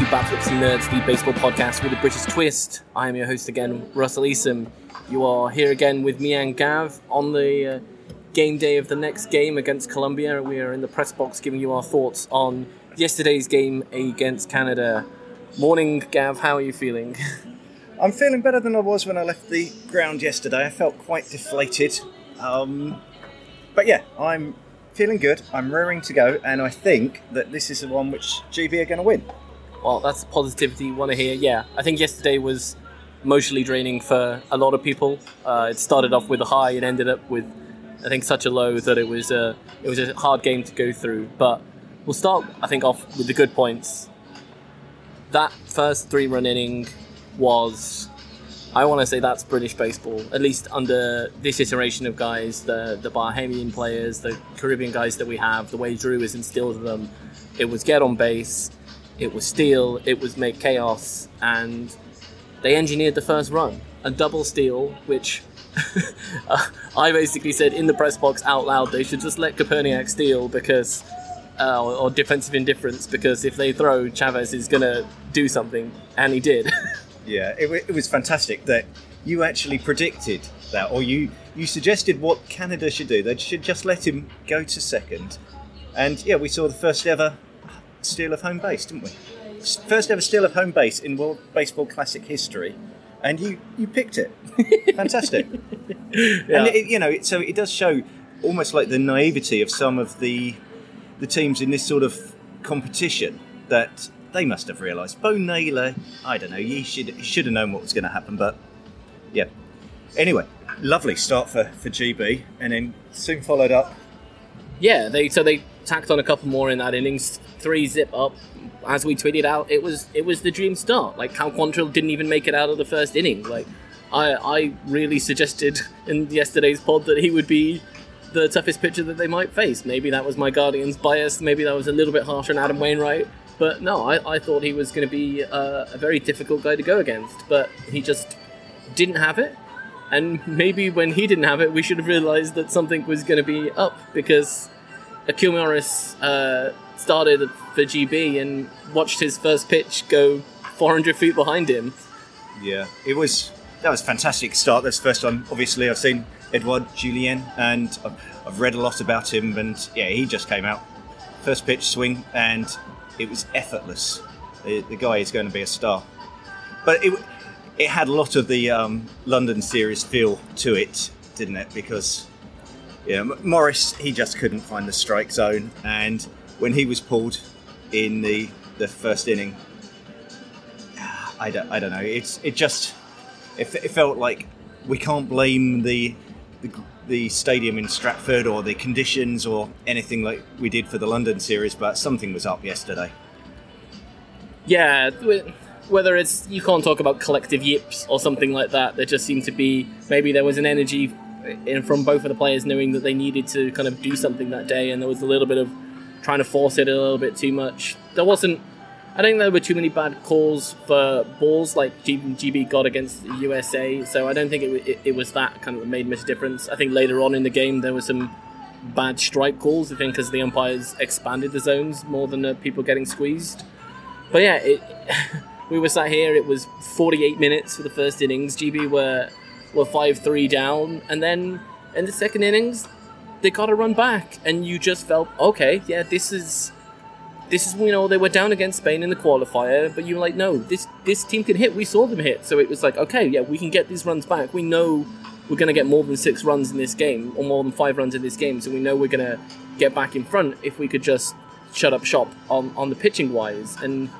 To Batflips and Nerds, the baseball podcast with a British twist. I am your host again, Russell Easom. You are here again with me and Gav on the uh, game day of the next game against Colombia. We are in the press box giving you our thoughts on yesterday's game against Canada. Morning, Gav. How are you feeling? I'm feeling better than I was when I left the ground yesterday. I felt quite deflated. Um, but yeah, I'm feeling good. I'm raring to go, and I think that this is the one which GB are going to win. Well, that's positivity you want to hear. Yeah, I think yesterday was emotionally draining for a lot of people. Uh, it started off with a high and ended up with, I think, such a low that it was a it was a hard game to go through. But we'll start, I think, off with the good points. That first three run inning was, I want to say, that's British baseball. At least under this iteration of guys, the the Bahamian players, the Caribbean guys that we have, the way Drew has instilled in them, it was get on base, it was steal, it was made chaos, and they engineered the first run, a double steal, which I basically said in the press box out loud they should just let Koperniak steal because, uh, or, or defensive indifference because if they throw, Chavez is gonna do something, and he did. Yeah, it, it was fantastic that you actually predicted that, or you you suggested what Canada should do. They should just let him go to second, and yeah, we saw the first ever steal of home base, didn't we? First ever steal of home base in World Baseball Classic history, and you you picked it. Fantastic. And it, you know, it, so it does show almost like the naivety of some of the the teams in this sort of competition that they must have realised. Bo Naylor, I don't know, he should he should have known what was going to happen, but yeah. Anyway, lovely start for, for GB, and then soon followed up. Yeah, they so they tacked on a couple more in that innings. Three zip up. As we tweeted out, it was it was the dream start. Like Cal Quantrill didn't even make it out of the first inning. Like I I really suggested in yesterday's pod that he would be the toughest pitcher that they might face. Maybe that was my Guardian's bias. Maybe that was a little bit harsh on Adam Wainwright. But no, I, I thought he was going to be uh, a very difficult guy to go against. But he just didn't have it. And maybe when he didn't have it, we should have realised that something was going to be up because Akil uh, started for GB and watched his first pitch go 400 feet behind him. Yeah, it was that was a fantastic start. That's first time, obviously, I've seen Edouard Julien, and I've, I've read a lot about him. And yeah, he just came out first pitch swing, and it was effortless. The, the guy is going to be a star. But it it had a lot of the um, London series feel to it, didn't it? Because yeah, Morris he just couldn't find the strike zone, and when he was pulled in the the first inning, ah, I don't, I don't know. It's it just it, it felt like we can't blame the, the the stadium in Stratford or the conditions or anything like we did for the London series, but something was up yesterday. Yeah, th- whether it's you can't talk about collective yips or something like that. There just seemed to be maybe there was an energy in from both of the players knowing that they needed to kind of do something that day, and there was a little bit of trying to force it a little bit too much. There wasn't I think there were too many bad calls for balls like GB got against the USA, so I don't think it, it, it was that kind of made much difference. I think later on in the game there were some bad strike calls, I think, because the umpires expanded the zones more than people getting squeezed. But yeah, it, we were sat here, it was 48 minutes for the first innings, GB were, were 5 3 down, and then in the second innings, they got a run back, and you just felt, okay, yeah, this is this is you know they were down against Spain in the qualifier, but you were like, no, this this team can hit. We saw them hit, so it was like, okay, yeah, we can get these runs back. We know we're going to get more than six runs in this game, or more than five runs in this game, so we know we're going to get back in front if we could just shut up shop on on the pitching wise, and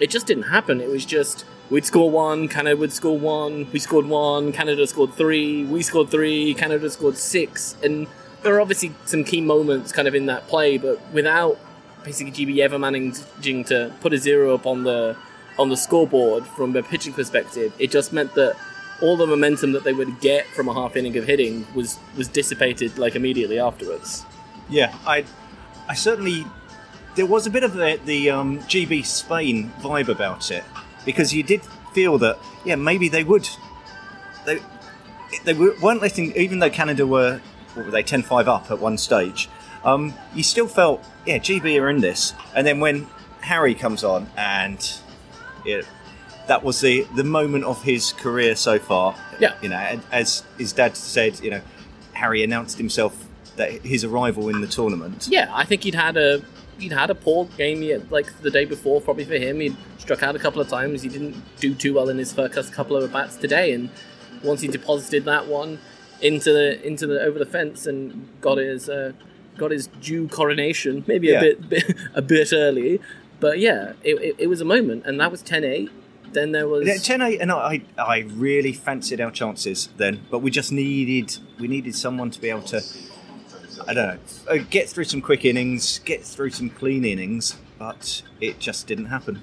it just didn't happen. It was just we'd score one, Canada would score one, we scored one, Canada scored three, we scored three, Canada scored six, and there are obviously some key moments kind of in that play, but without basically GB ever managing to put a zero up on the on the scoreboard from a pitching perspective, it just meant that all the momentum that they would get from a half inning of hitting was was dissipated like immediately afterwards. Yeah, I I certainly there was a bit of the, the um, GB Spain vibe about it because you did feel that yeah maybe they would they they weren't letting even though Canada were what were they 10-5 up at one stage um, you still felt, yeah, GB are in this. And then when Harry comes on, and it, that was the the moment of his career so far. Yeah, you know, as his dad said, you know, Harry announced himself that his arrival in the tournament. Yeah, I think he'd had a he'd had a poor game like the day before, probably for him. He'd struck out a couple of times. He didn't do too well in his first couple of bats today, and once he deposited that one into the into the over the fence and got his uh, got his due coronation, maybe yeah. a bit, bit, a bit early, but yeah, it, it, it, was a moment, and that was 10-8. Then there was yeah, 10-8, and I I really fancied our chances then, but we just needed we needed someone to be able to I don't know uh, get through some quick innings, get through some clean innings, but it just didn't happen.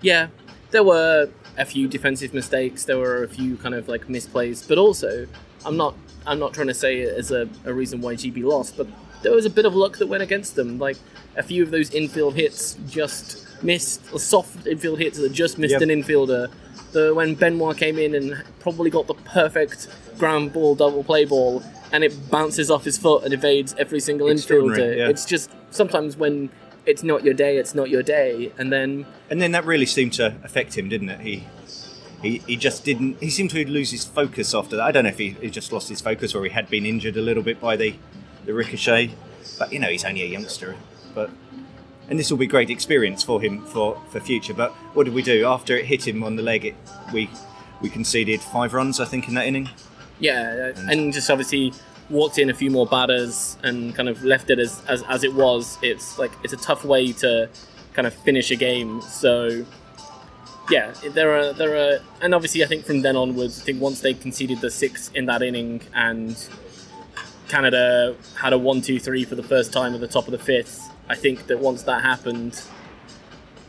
Yeah, there were a few defensive mistakes. There were a few kind of like misplays, but also I'm not I'm not trying to say it as a, a reason why GB lost, but there was a bit of luck that went against them. Like a few of those infield hits just missed, or soft infield hits that just missed yep. an infielder. The when Benoit came in and probably got the perfect ground ball double play ball, and it bounces off his foot and evades every single infielder. Yeah. It's just sometimes when it's not your day, it's not your day, and then and then that really seemed to affect him, didn't it? He he, he just didn't. He seemed to lose his focus after that. I don't know if he, he just lost his focus or he had been injured a little bit by the the ricochet. But you know, he's only a youngster. But and this will be great experience for him for, for future. But what did we do after it hit him on the leg? It, we we conceded five runs, I think, in that inning. Yeah, and, and just obviously walked in a few more batters and kind of left it as, as as it was. It's like it's a tough way to kind of finish a game. So yeah, there are there are, and obviously I think from then onwards, I think once they conceded the six in that inning and Canada had a one-two-three for the first time at the top of the fifth. I think that once that happened,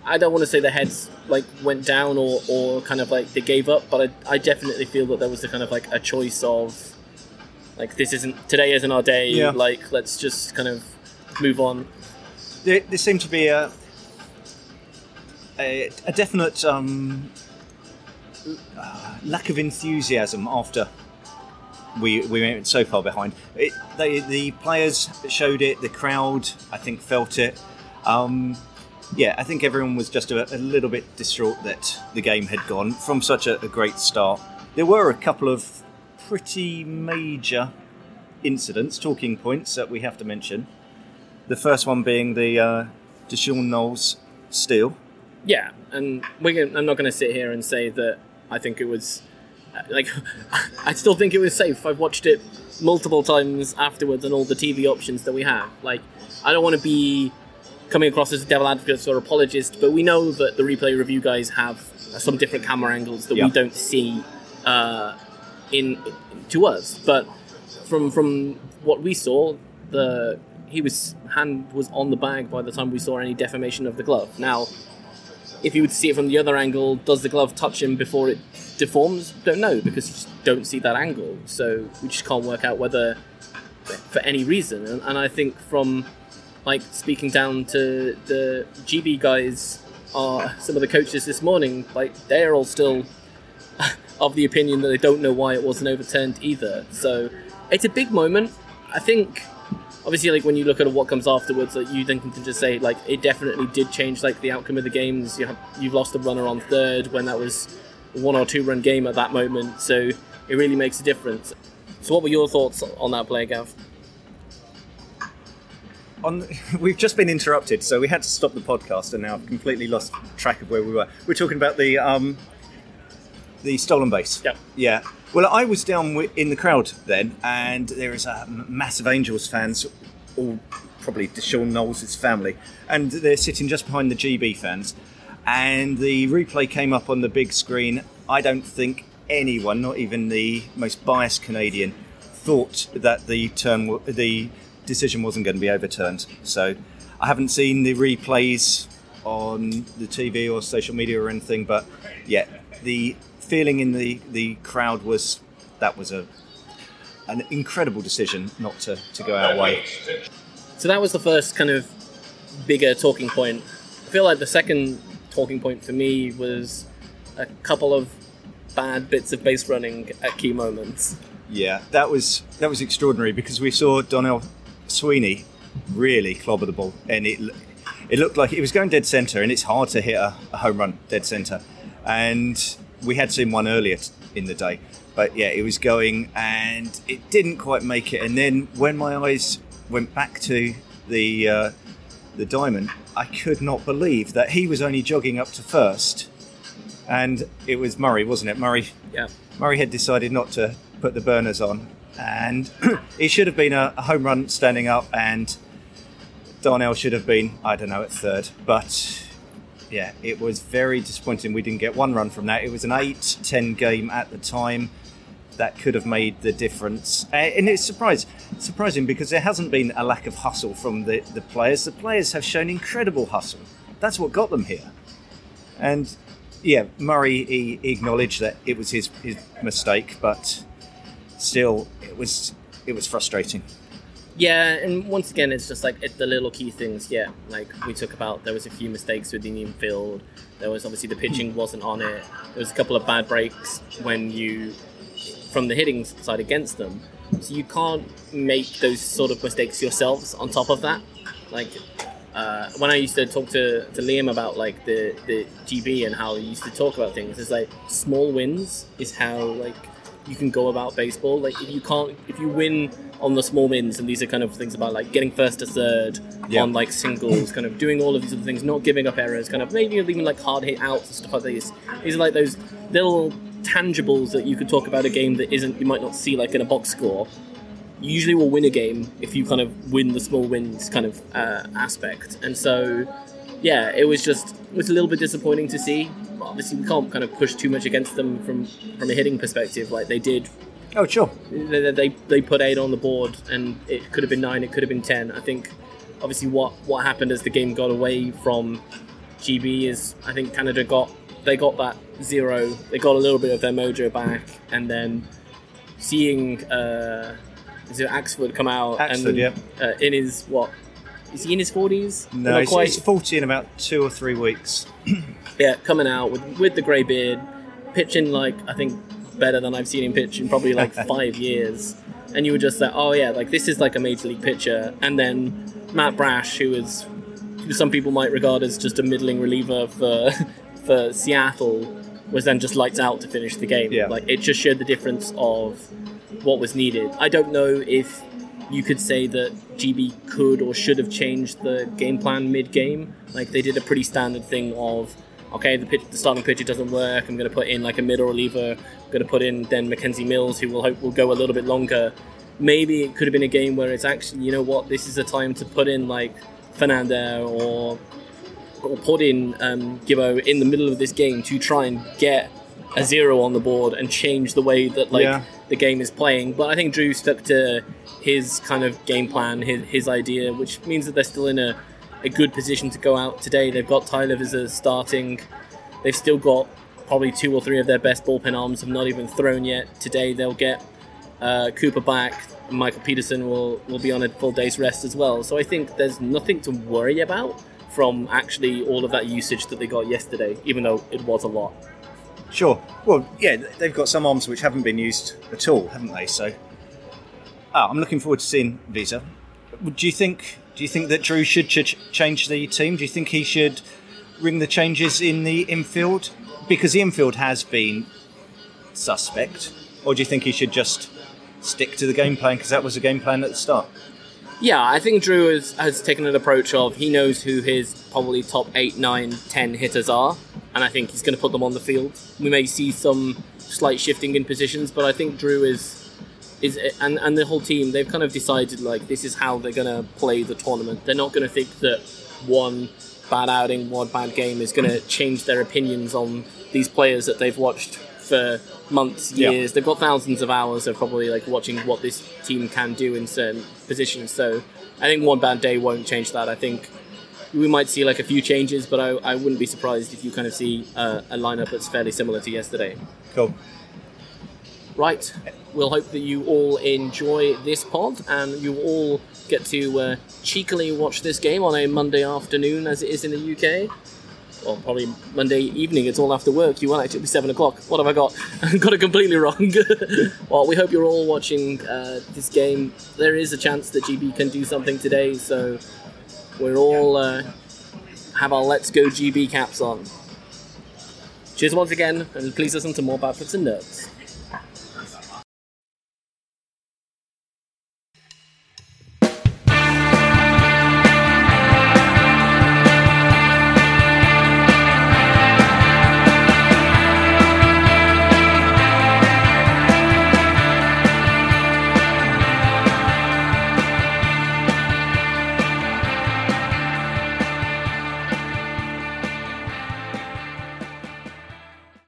I don't want to say the heads like went down or, or kind of like they gave up, but I, I definitely feel that there was a kind of like a choice of like this isn't today isn't our day. Yeah. Like let's just kind of move on. There, there seemed to be a a, a definite um, lack of enthusiasm after we we went so far behind. It, they, the players showed it. The crowd, I think, felt it. Um, yeah, I think everyone was just a, a, little bit distraught that the game had gone from such a, a, great start. There were a couple of pretty major incidents, talking points that we have to mention. The first one being the uh, D'Shawn Knowles steal. Yeah, and we're, I'm not going to sit here and say that I think it was like I still think it was safe. I've watched it multiple times afterwards on all the TV options that we have. Like I don't want to be coming across as a devil advocate or apologist, but we know that the replay review guys have some different camera angles that we don't see uh, in to us. But from from what we saw, the he was hand was on the bag by the time we saw any deformation of the glove. Now, if you would see it from the other angle, does the glove touch him before it deforms? Don't know because you just don't see that angle. So we just can't work out whether for any reason. And, and I think from like speaking down to the GB guys uh, some of the coaches this morning, like they're all still of the opinion that they don't know why it wasn't overturned either. So it's a big moment. I think obviously like when you look at what comes afterwards like you then can just say like it definitely did change like the outcome of the games you have you've lost a runner on third when that was a one or two run game at that moment so it really makes a difference so what were your thoughts on that play gav on we've just been interrupted, so we had to stop the podcast, and now I've completely lost track of where we were. We're talking about the um, the stolen base. Yep. Yeah. Well, I was down in the crowd then, and there is a massive Angels fans, all probably D'Shawn Knowles' family, and they're sitting just behind the GB fans. And the replay came up on the big screen. I don't think anyone, not even the most biased Canadian, thought that the term, the decision wasn't going to be overturned. So I haven't seen the replays on the TV or social media or anything, but yeah, the feeling in the, the crowd was that was a an incredible decision not to, to go our way. So that was the first kind of bigger talking point. I feel like the second talking point for me was a couple of bad bits of base running at key moments. Yeah, that was that was extraordinary because we saw Darnell Sweeney really clobbered the ball, and it it looked like it was going dead centre, and it's hard to hit a, a home run dead centre. And we had seen one earlier in the day, but yeah, it was going, and it didn't quite make it. And then when my eyes went back to the uh, the diamond, I could not believe that he was only jogging up to first, and it was Murray, wasn't it? Murray Yeah. Murray had decided not to put the burners on, and it should have been a, a home run standing up, and Darnell should have been, I don't know, at third. But yeah, it was very disappointing. We didn't get one run from that. It was an 8 10 game at the time. That could have made the difference. And it's surprise, surprising because there hasn't been a lack of hustle from the, the players. The players have shown incredible hustle. That's what got them here. And yeah, Murray he acknowledged that it was his, his mistake, but still, it was it was frustrating. Yeah, and once again, it's just like it, the little key things. Yeah, like we talk about, there was a few mistakes with the infield. There was obviously the pitching wasn't on it. There was a couple of bad breaks when you, from the hitting side against them. So you can't make those sort of mistakes yourselves. On top of that, like uh, when I used to talk to, to Liam about like the, the GB and how he used to talk about things, it's like small wins is how like you can go about baseball. Like if you can't, if you win on the small wins, and these are kind of things about like getting first to third Yeah. on like singles, kind of doing all of these other things, not giving up errors, kind of maybe even like hard hit outs and stuff like this. These are like those little tangibles that you could talk about a game that isn't you might not see like in a box score. You usually will win a game if you kind of win the small wins kind of uh, aspect, and so yeah, it was just it was a little bit disappointing to see. Obviously, we can't kind of push too much against them from from a hitting perspective, like they did. Oh, sure. They, they, they put eight on the board, and it could have been nine. It could have been ten. I think, obviously, what what happened as the game got away from GB is I think Canada got they got that zero. They got a little bit of their mojo back, and then seeing uh, is it Axford come out Axford, and yeah. uh, in his what is he in his forties? No, he's, he's 40 in about two or three weeks. yeah, coming out with with the grey beard, pitching like I think better than I've seen him pitch in probably like five years. And you were just like, oh yeah, like this is like a major league pitcher. And then Matt Brash, who is who some people might regard as just a middling reliever for for Seattle, was then just lights out to finish the game. Yeah. Like it just showed the difference of what was needed. I don't know if you could say that GB could or should have changed the game plan mid-game. Like they did a pretty standard thing of, okay, the pitch, the starting pitcher doesn't work. I'm going to put in like a middle reliever. I'm going to put in then Mackenzie Mills, who will hope will go a little bit longer. Maybe it could have been a game where it's actually, you know what, this is a time to put in like Fernandez or or put in um, Gibbo in the middle of this game to try and get a zero on the board and change the way that like Yeah. The game is playing. But I think Drew stuck to his kind of game plan, his, his idea, which means that they're still in a, a good position to go out today. They've got Tyler as a starting. They've still got probably two or three of their best bullpen arms have not even thrown yet. Today they'll get uh, Cooper back. Michael Peterson will, will be on a full day's rest as well. So I think there's nothing to worry about from actually all of that usage that they got yesterday, even though it was a lot. Sure. Well, yeah, they've got some arms which haven't been used at all, haven't they? So, ah, I'm looking forward to seeing Viza. Do you think? Do you think that Drew should ch- change the team? Do you think he should ring the changes in the infield because the infield has been suspect, or do you think he should just stick to the game plan because that was the game plan at the start? Yeah, I think Drew has, has taken an approach of he knows who his probably top 8, 9, 10 hitters are, and I think he's going to put them on the field. We may see some slight shifting in positions, but I think Drew is is and and the whole team they've kind of decided like this is how they're going to play the tournament. They're not going to think that one bad outing, one bad game is going to change their opinions on these players that they've watched for months, years. They've got thousands of hours of probably like watching what this team can do in certain positions. So I think one bad day won't change that. I think we might see like a few changes, but I, I wouldn't be surprised if you kind of see uh, a lineup that's fairly similar to yesterday. Cool. Right. We'll hope that you all enjoy this pod and you all get to uh, cheekily watch this game on a Monday afternoon as it is in the UK. Well, probably Monday evening. It's all after work. You won't actually be seven o'clock. What have I got? I got it completely wrong. well, we hope you're all watching uh, this game. There is a chance that GB can do something today, so we're all uh, have our Let's Go GB caps on. Cheers once again, and please listen to more Bat Flips and Nerds.